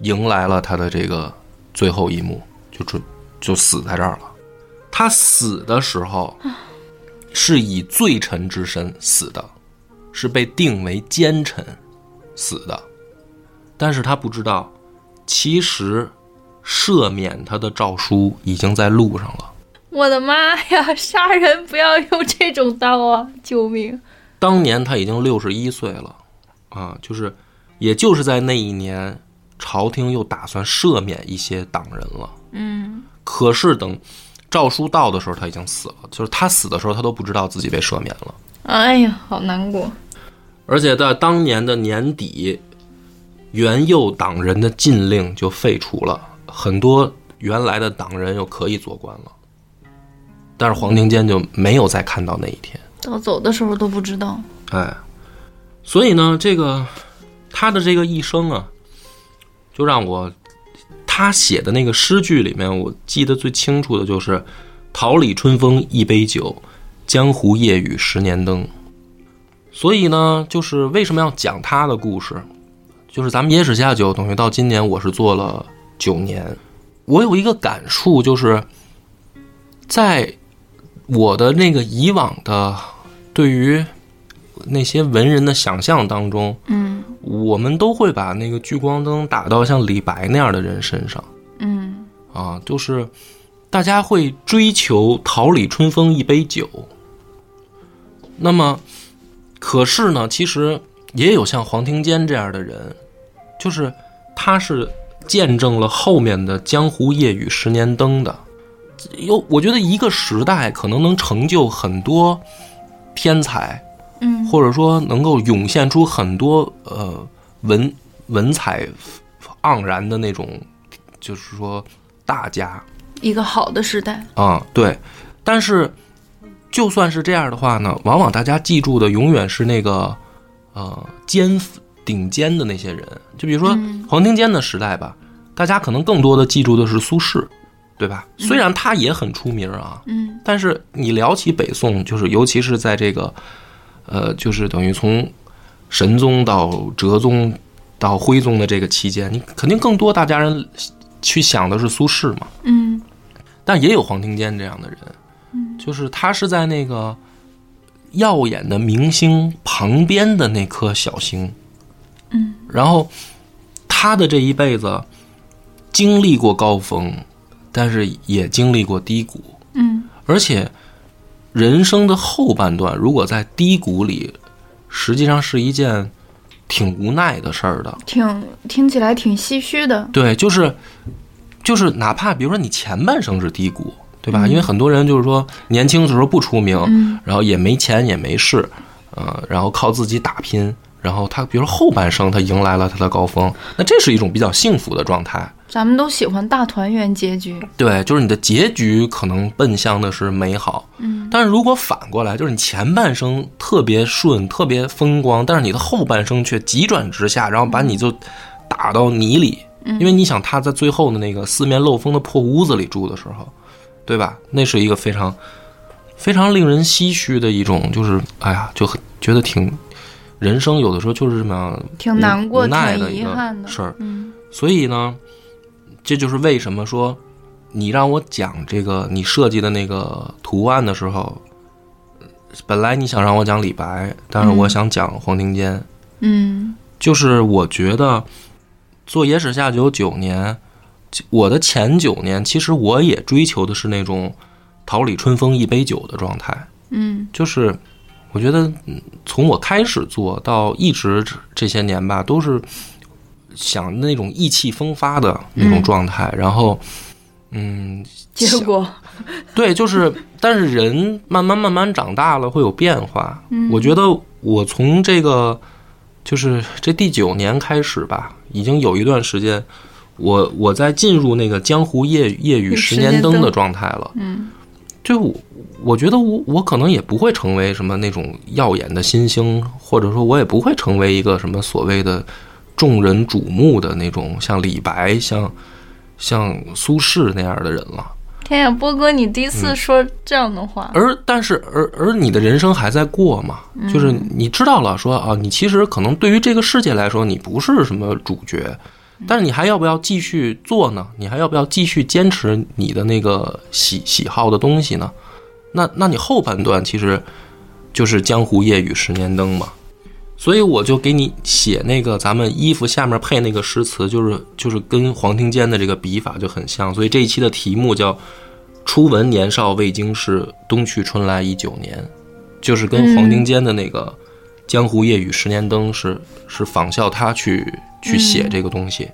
S2: 迎来了他的这个最后一幕，就准就死在这儿了。他死的时候是以罪臣之身死的，是被定为奸臣死的，但是他不知道，其实赦免他的诏书已经在路上了。
S1: 我的妈呀！杀人不要用这种刀啊！救命！
S2: 当年他已经六十一岁了，啊，就是，也就是在那一年，朝廷又打算赦免一些党人了。
S1: 嗯，
S2: 可是等诏书到的时候，他已经死了。就是他死的时候，他都不知道自己被赦免了。
S1: 哎呀，好难过。
S2: 而且在当年的年底，元佑党人的禁令就废除了，很多原来的党人又可以做官了。但是黄庭坚就没有再看到那一天。
S1: 到走的时候都不知道。
S2: 哎，所以呢，这个他的这个一生啊，就让我他写的那个诗句里面，我记得最清楚的就是“桃李春风一杯酒，江湖夜雨十年灯”。所以呢，就是为什么要讲他的故事？就是咱们野史下酒，等于到今年我是做了九年，我有一个感触，就是在我的那个以往的对于那些文人的想象当中，
S1: 嗯
S2: 我们都会把那个聚光灯打到像李白那样的人身上
S1: 嗯
S2: 啊，就是大家会追求桃李春风一杯酒。那么，可是呢，其实也有像黄庭坚这样的人，就是他是见证了后面的江湖夜雨十年灯的。有，我觉得一个时代可能能成就很多天才，
S1: 嗯
S2: 或者说能够涌现出很多呃文文采盎然的那种，就是说大家
S1: 一个好的时代。
S2: 啊、对。但是就算是这样的话呢，往往大家记住的永远是那个呃尖顶尖的那些人，就比如说
S1: 嗯
S2: 黄庭坚的时代吧，大家可能更多的记住的是苏轼，对吧？虽然他也很出名啊，
S1: 嗯。
S2: 但是你聊起北宋，就是尤其是在这个，呃，就是等于从神宗到哲宗到徽宗的这个期间，你肯定更多大家人去想的是苏轼嘛，
S1: 嗯。
S2: 但也有黄庭坚这样的人，就是他是在那个耀眼的明星旁边的那颗小星，
S1: 嗯，
S2: 然后他的这一辈子经历过高峰，但是也经历过低谷，
S1: 嗯
S2: 而且人生的后半段，如果在低谷里，实际上是一件挺无奈的事儿的。
S1: 挺听起来挺唏嘘的。
S2: 对，就是就是，哪怕比如说你前半生是低谷，对吧？因为很多人就是说年轻的时候不出名，
S1: 嗯
S2: 然后也没钱也没势，呃，然后靠自己打拼，然后他比如说后半生他迎来了他的高峰，那这是一种比较幸福的状态。
S1: 咱们都喜欢大团圆结局。
S2: 对，就是你的结局可能奔向的是美好，
S1: 嗯
S2: 但是如果反过来，就是你前半生特别顺、特别风光，但是你的后半生却急转直下，然后把你就打到泥里。因为你想他在最后的那个四面漏风的破屋子里住的时候，对吧？那是一个非常非常令人唏嘘的一种，就是哎呀，就很觉得挺人生有的时候就是这么样
S1: 挺难过
S2: 无奈
S1: 挺
S2: 的一个事儿。
S1: 嗯
S2: 所以呢，这就是为什么说你让我讲这个你设计的那个图案的时候，本来你想让我讲李白，但是我想讲黄庭坚。
S1: 嗯
S2: 就是我觉得做野史下酒九年，我的前九年其实我也追求的是那种桃李春风一杯酒的状态。
S1: 嗯
S2: 就是我觉得嗯从我开始做到一直这些年吧，都是想那种意气风发的那种状态，然后嗯，
S1: 结果
S2: 对，就是，但是人慢慢慢慢长大了会有变化。
S1: 嗯
S2: 我觉得我从这个就是这第九年开始吧，已经有一段时间，我我在进入那个江湖夜夜雨十年灯的状态了。
S1: 嗯
S2: 就我我觉得我我可能也不会成为什么那种耀眼的新星，或者说我也不会成为一个什么所谓的众人瞩目的那种像李白、像像苏轼那样的人了。
S1: 天呀，波哥，你第一次说这样的话，
S2: 而但是而而你的人生还在过嘛，就是你知道了说啊，你其实可能对于这个世界来说，你不是什么主角，但是你还要不要继续做呢？你还要不要继续坚持你的那个喜喜好的东西呢？那那你后半段其实就是江湖夜雨十年灯嘛。所以我就给你写那个咱们衣服下面配那个诗词，就是就是跟黄庭坚的这个笔法就很像。所以这一期的题目叫“初闻年少未经事，冬去春来已九年”，就是跟黄庭坚的那个“江湖夜雨十年灯”是是仿效他去去写这个东西。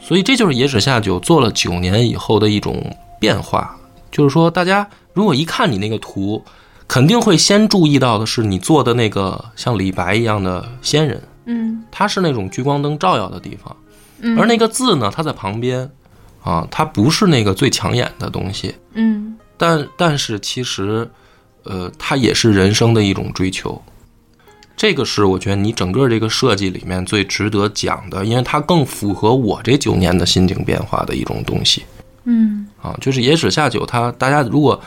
S2: 所以这就是野史下酒做了九年以后的一种变化，就是说大家如果一看你那个图。肯定会先注意到的是你做的那个像李白一样的仙人，
S1: 嗯。
S2: 他是那种聚光灯照耀的地方，
S1: 嗯，
S2: 而那个字呢，它在旁边，啊，它不是那个最抢眼的东西，
S1: 嗯。
S2: 但但是其实，呃，它也是人生的一种追求。这个是我觉得你整个这个设计里面最值得讲的，因为它更符合我这九年的心境变化的一种东西。
S1: 嗯。
S2: 啊，就是野史下酒它，大家如果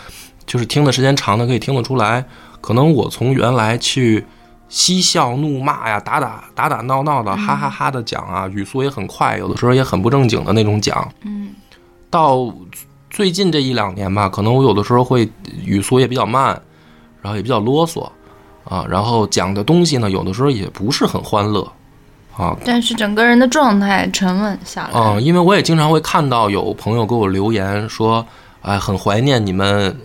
S2: 就是听的时间长的，可以听得出来，可能我从原来去嬉笑怒骂呀、打打打打闹闹的、哈哈哈的讲啊，语速也很快，有的时候也很不正经的那种讲，
S1: 嗯
S2: 到最近这一两年吧，可能我有的时候会语速也比较慢，然后也比较啰嗦啊，然后讲的东西呢，有的时候也不是很欢乐啊，
S1: 但是整个人的状态沉稳下来。
S2: 嗯，因为我也经常会看到有朋友给我留言说，哎，很怀念你们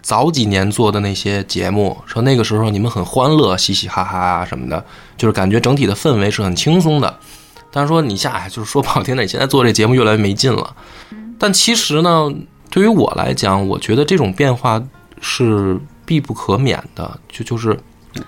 S2: 早几年做的那些节目，说那个时候你们很欢乐，嘻嘻哈哈啊什么的，就是感觉整体的氛围是很轻松的。但是说你下来就是说不好听的，你现在做这节目越来越没劲了。但其实呢，对于我来讲，我觉得这种变化是必不可免的，就就是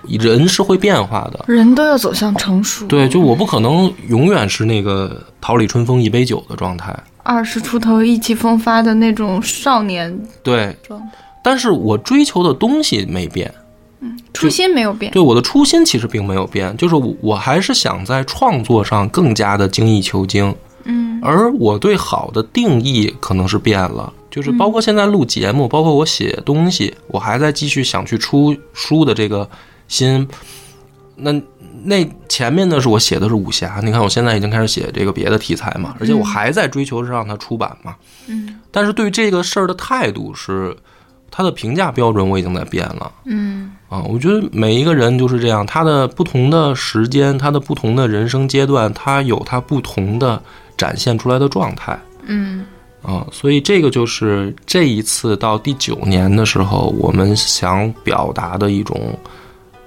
S2: 人是会变化的。
S1: 人都要走向成熟。
S2: 对，就我不可能永远是那个桃李春风一杯酒的状态。
S1: 二十出头意气风发的那种少年
S2: 对，
S1: 状态，
S2: 但是我追求的东西没变，嗯
S1: 初心没有变。
S2: 对我的初心其实并没有变，就是我我还是想在创作上更加的精益求精，
S1: 嗯
S2: 而我对好的定义可能是变了，就是包括现在录节目，包括我写东西，我还在继续想去出书的这个心。那那前面呢是我写的是武侠，你看我现在已经开始写这个别的题材嘛，而且我还在追求是让它出版嘛。
S1: 嗯
S2: 但是对于这个事儿的态度是，他的评价标准我已经在变了。
S1: 嗯
S2: 啊，我觉得每一个人就是这样，他的不同的时间，他的不同的人生阶段，他有他不同的展现出来的状态
S1: 嗯
S2: 啊，所以这个就是这一次到第九年的时候，我们想表达的一种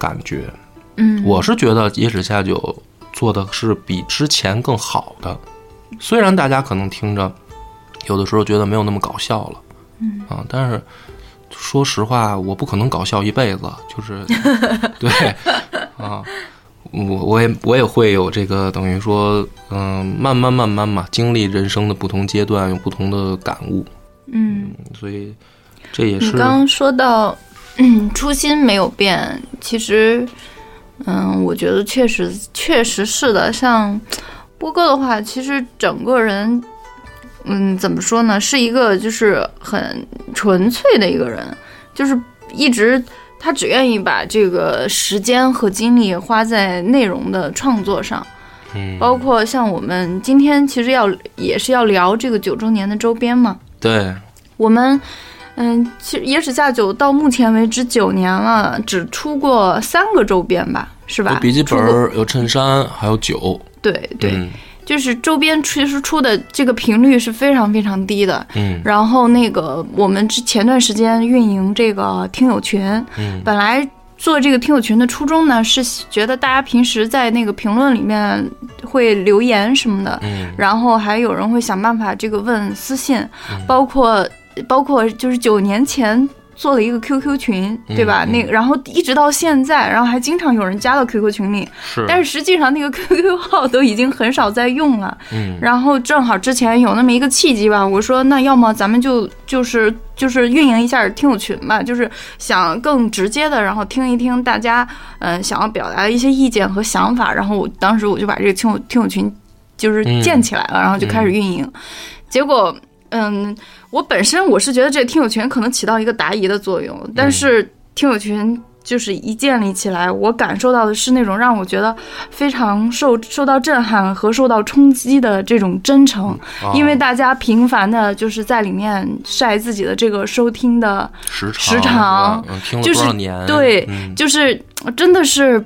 S2: 感觉。
S1: 嗯，
S2: 我是觉得野史下酒做的是比之前更好的，虽然大家可能听着有的时候觉得没有那么搞笑了，
S1: 嗯。
S2: 啊，但是说实话，我不可能搞笑一辈子，就是 对啊，我我也我也会有这个等于说，嗯、慢慢慢慢嘛，经历人生的不同阶段，有不同的感悟，
S1: 嗯，
S2: 所以这也是
S1: 你刚刚说到，嗯，初心没有变，其实，嗯，我觉得确实确实是的。像波哥的话，其实整个人，嗯，怎么说呢，是一个就是很纯粹的一个人，就是一直他只愿意把这个时间和精力花在内容的创作上。
S2: 嗯，
S1: 包括像我们今天其实要也是要聊这个九周年的周边嘛，
S2: 对
S1: 我们，嗯，其实野史下酒到目前为止九年了，只出过三个周边吧，是吧？
S2: 有笔记本，儿，有衬衫，还有酒。
S1: 对对，
S2: 嗯
S1: 就是周边其实出的这个频率是非常非常低的。
S2: 嗯
S1: 然后那个我们之前段时间运营这个听友群，
S2: 嗯
S1: 本来做这个听友群的初衷呢，是觉得大家平时在那个评论里面会留言什么的，
S2: 嗯
S1: 然后还有人会想办法这个问私信，
S2: 嗯
S1: 包括包括就是九年前。做了一个 QQ 群，对吧？
S2: 嗯
S1: 那个，然后一直到现在，然后还经常有人加到 QQ 群里，
S2: 是，
S1: 但是实际上那个 QQ 号都已经很少在用了。
S2: 嗯
S1: 然后正好之前有那么一个契机吧，我说那要么咱们就就是就是运营一下听友群吧，就是想更直接的，然后听一听大家嗯、呃想要表达的一些意见和想法。然后我当时我就把这个听友听友群就是建起来了，然后就开始运营。结果嗯，我本身我是觉得这个听友群可能起到一个答疑的作用，但是听友群。就是一建立起来，我感受到的是那种让我觉得非常受受到震撼和受到冲击的这种真诚，
S2: 啊
S1: 因为大家频繁的就是在里面晒自己的这个收听的，
S2: 时长
S1: 时长就是
S2: 多少年？
S1: 对
S2: 嗯
S1: 就是真的是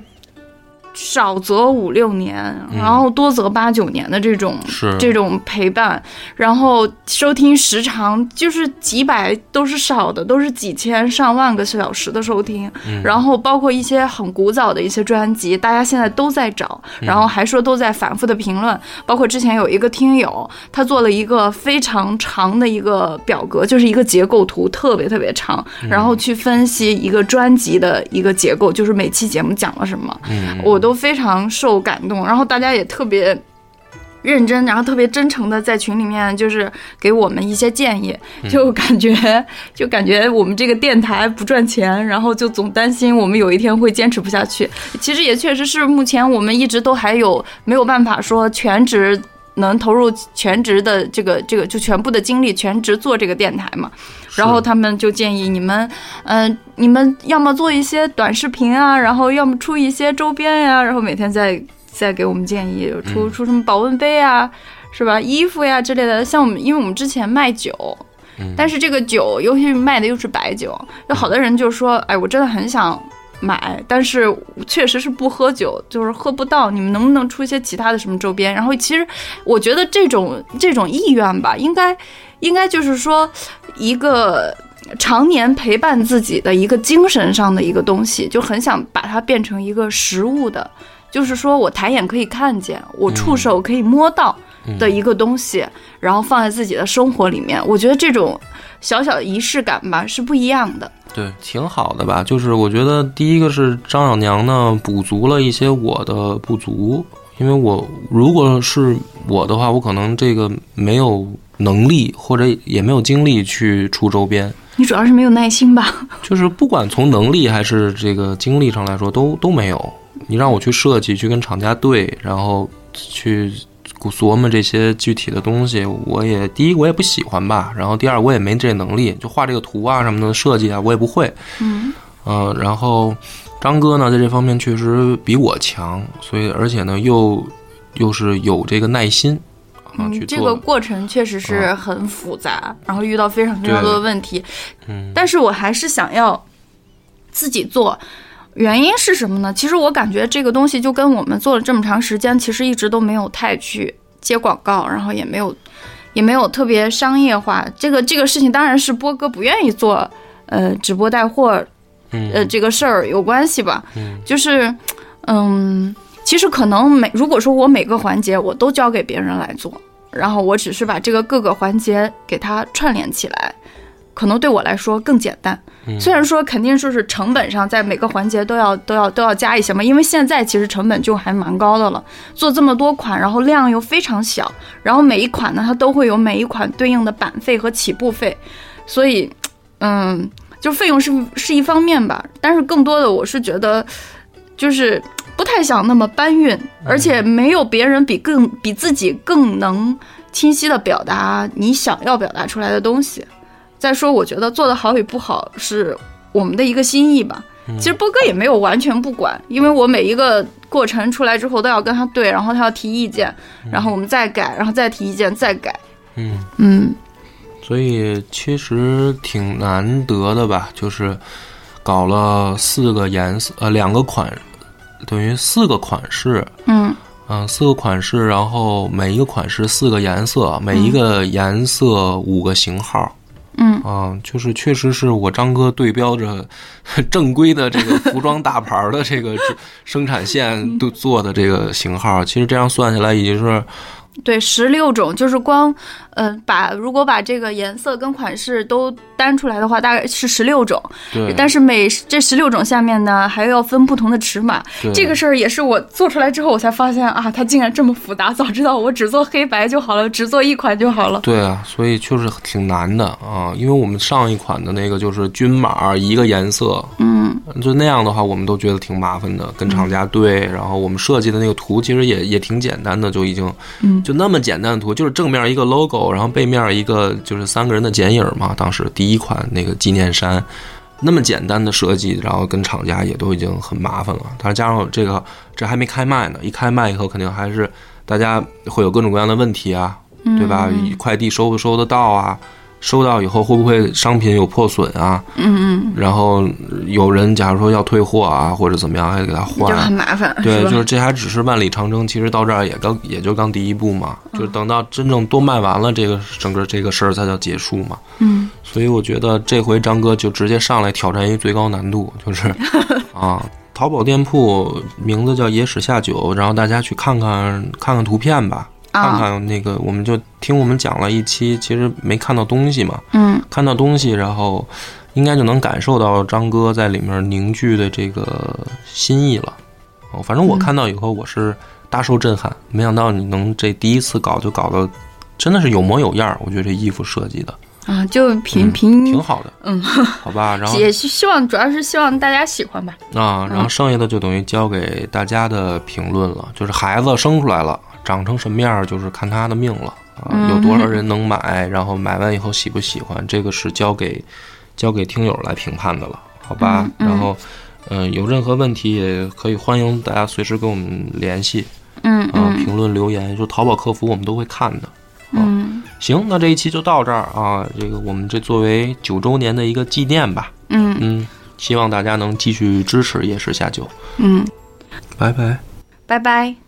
S1: 少则五六年，
S2: 嗯。
S1: 然后多则八九年的这种
S2: 是。
S1: 这种陪伴，然后收听时长就是几百都是少的，都是几千上万个小时的收听，
S2: 嗯。
S1: 然后包括一些很古早的一些专辑，大家现在都在找，
S2: 嗯。
S1: 然后还说都在反复的评论，包括之前有一个听友，他做了一个非常长的一个表格，就是一个结构图，特别特别长，
S2: 嗯。
S1: 然后去分析一个专辑的一个结构，就是每期节目讲了什么，
S2: 嗯。
S1: 我都非常受感动，然后大家也特别。认真，然后特别真诚的在群里面，就是给我们一些建议，就感觉就感觉我们这个电台不赚钱，然后就总担心我们有一天会坚持不下去。其实也确实是，目前我们一直都还有没有办法说全职能投入全职的这个这个就全部的精力全职做这个电台嘛。然后他们就建议你们，嗯、你们要么做一些短视频啊，然后要么出一些周边呀、然后每天再再给我们建议出
S2: 嗯
S1: 出什么保温杯啊，是吧？衣服呀之类的。像我们，因为我们之前卖酒，
S2: 嗯
S1: 但是这个酒，尤其是卖的又是白酒，有好多人就说，哎，我真的很想。买，但是确实是不喝酒，就是喝不到。你们能不能出一些其他的什么周边？然后其实我觉得这种这种意愿吧，应该应该就是说一个常年陪伴自己的一个精神上的一个东西，就很想把它变成一个实物的，就是说我抬眼可以看见，我触手可以摸到的一个东西，然后放在自己的生活里面。我觉得这种小小的仪式感吧是不一样的。
S2: 对，挺好的吧？就是我觉得第一个是张小娘呢补足了一些我的不足，因为我如果是我的话，我可能这个没有能力或者也没有精力去出周边。
S1: 你主要是没有耐心吧？
S2: 就是不管从能力还是这个精力上来说，都都没有。你让我去设计，去跟厂家对，然后去琢磨这些具体的东西，我也第一我也不喜欢吧，然后第二我也没这能力，就画这个图啊什么的设计啊，我也不会。
S1: 嗯
S2: 呃、然后张哥呢，在这方面确实比我强，所以而且呢又又是有这个耐心
S1: 嗯，这。个过程确实是很复杂，然后遇到非常非常多的问题。
S2: 嗯
S1: 但是我还是想要自己做。原因是什么呢？其实我感觉这个东西就跟我们做了这么长时间，其实一直都没有太去接广告，然后也没有也没有特别商业化。这个这个事情当然是波哥不愿意做，呃，直播带货
S2: 嗯
S1: 呃这个事儿有关系吧。
S2: 嗯
S1: 就是，嗯，其实可能每如果说我每个环节我都交给别人来做，然后我只是把这个各个环节给它串联起来，可能对我来说更简单。
S2: 嗯
S1: 虽然说肯定说是成本上在每个环节都要都要都要加一些嘛，因为现在其实成本就还蛮高的了，做这么多款，然后量又非常小，然后每一款呢它都会有每一款对应的版费和起步费，所以，嗯，就费用是是一方面吧，但是更多的我是觉得就是不太想那么搬运，而且没有别人比更比自己更能清晰的表达你想要表达出来的东西。再说，我觉得做的好与不好是我们的一个心意吧。其实波哥也没有完全不管，因为我每一个过程出来之后都要跟他对，然后他要提意见，然后我们再改，然后再提意见，再改。
S2: 嗯，
S1: 嗯。
S2: 所以其实挺难得的吧，就是搞了四个颜色，呃，两个款，等于四个款式，
S1: 嗯。
S2: 嗯，四个款式，然后每一个款式四个颜色，每一个颜色五个型号。
S1: 嗯。
S2: 啊，就是确实是我张哥对标着 正规的这个服装大牌的这个生 产线都做的这个型号，其实这样算下来已经是
S1: 对，十六种，就是光，呃，把如果把这个颜色跟款式都单出来的话，大概是十六种。
S2: 对，
S1: 但是每这十六种下面呢，还要分不同的尺码。
S2: 对
S1: 这个事儿也是我做出来之后，我才发现啊，它竟然这么复杂。早知道我只做黑白就好了，只做一款就好了。
S2: 对啊，所以就是挺难的啊，因为我们上一款的那个就是均码一个颜色，
S1: 嗯
S2: 就那样的话，我们都觉得挺麻烦的，跟厂家对，然后我们设计的那个图其实也也挺简单的，就已经
S1: 嗯
S2: 就那么简单的图，就是正面一个 logo，然后背面一个就是三个人的剪影嘛。当时第一款那个纪念衫，那么简单的设计，然后跟厂家也都已经很麻烦了。但是加上这个这还没开卖呢，一开卖以后肯定还是大家会有各种各样的问题啊，
S1: 嗯
S2: 对吧？快递收不收得到啊？收到以后会不会商品有破损啊？
S1: 嗯嗯
S2: 然后有人假如说要退货啊，或者怎么样，还得给他
S1: 换，就
S2: 换
S1: 很。麻烦，
S2: 对，
S1: 吧？
S2: 就是这还只是万里长征，其实到这儿也刚也就刚第一步嘛，就是等到真正都卖完了，这个整个这个事儿才叫结束嘛。
S1: 嗯
S2: 所以我觉得这回张哥就直接上来挑战一最高难度，就是 啊，淘宝店铺名字叫野史下酒，然后大家去看看看看图片吧，看
S1: 啊
S2: 看那个，我们就听我们讲了一期，其实没看到东西嘛，
S1: 嗯
S2: 看到东西，然后应该就能感受到张哥在里面凝聚的这个心意了。哦，反正我
S1: 嗯
S2: 看到以后我是大受震撼，没想到你能这第一次搞就搞得真的是有模有样儿。我觉得这衣服设计的
S1: 啊，就凭
S2: 嗯
S1: 凭
S2: 挺好的，
S1: 嗯，
S2: 好吧。然后
S1: 也是希望，主要是希望大家喜欢吧。
S2: 啊，然后剩下的就等于交给大家的评论了。就是孩子生出来了，长成什么样儿，就是看他的命了啊。
S1: 嗯
S2: 有多少人能买，然后买完以后喜不喜欢，这个是交给交给听友来评判的了，好吧？然后，嗯、有任何问题也可以欢迎大家随时跟我们联系
S1: 嗯
S2: 啊，
S1: 嗯
S2: 评论留言，就淘宝客服我们都会看的。
S1: 嗯
S2: 行，那这一期就到这儿啊。这个我们这作为九周年的一个纪念吧，
S1: 嗯
S2: 嗯，希望大家能继续支持夜市下酒，
S1: 嗯，
S2: 拜拜。
S1: 拜拜。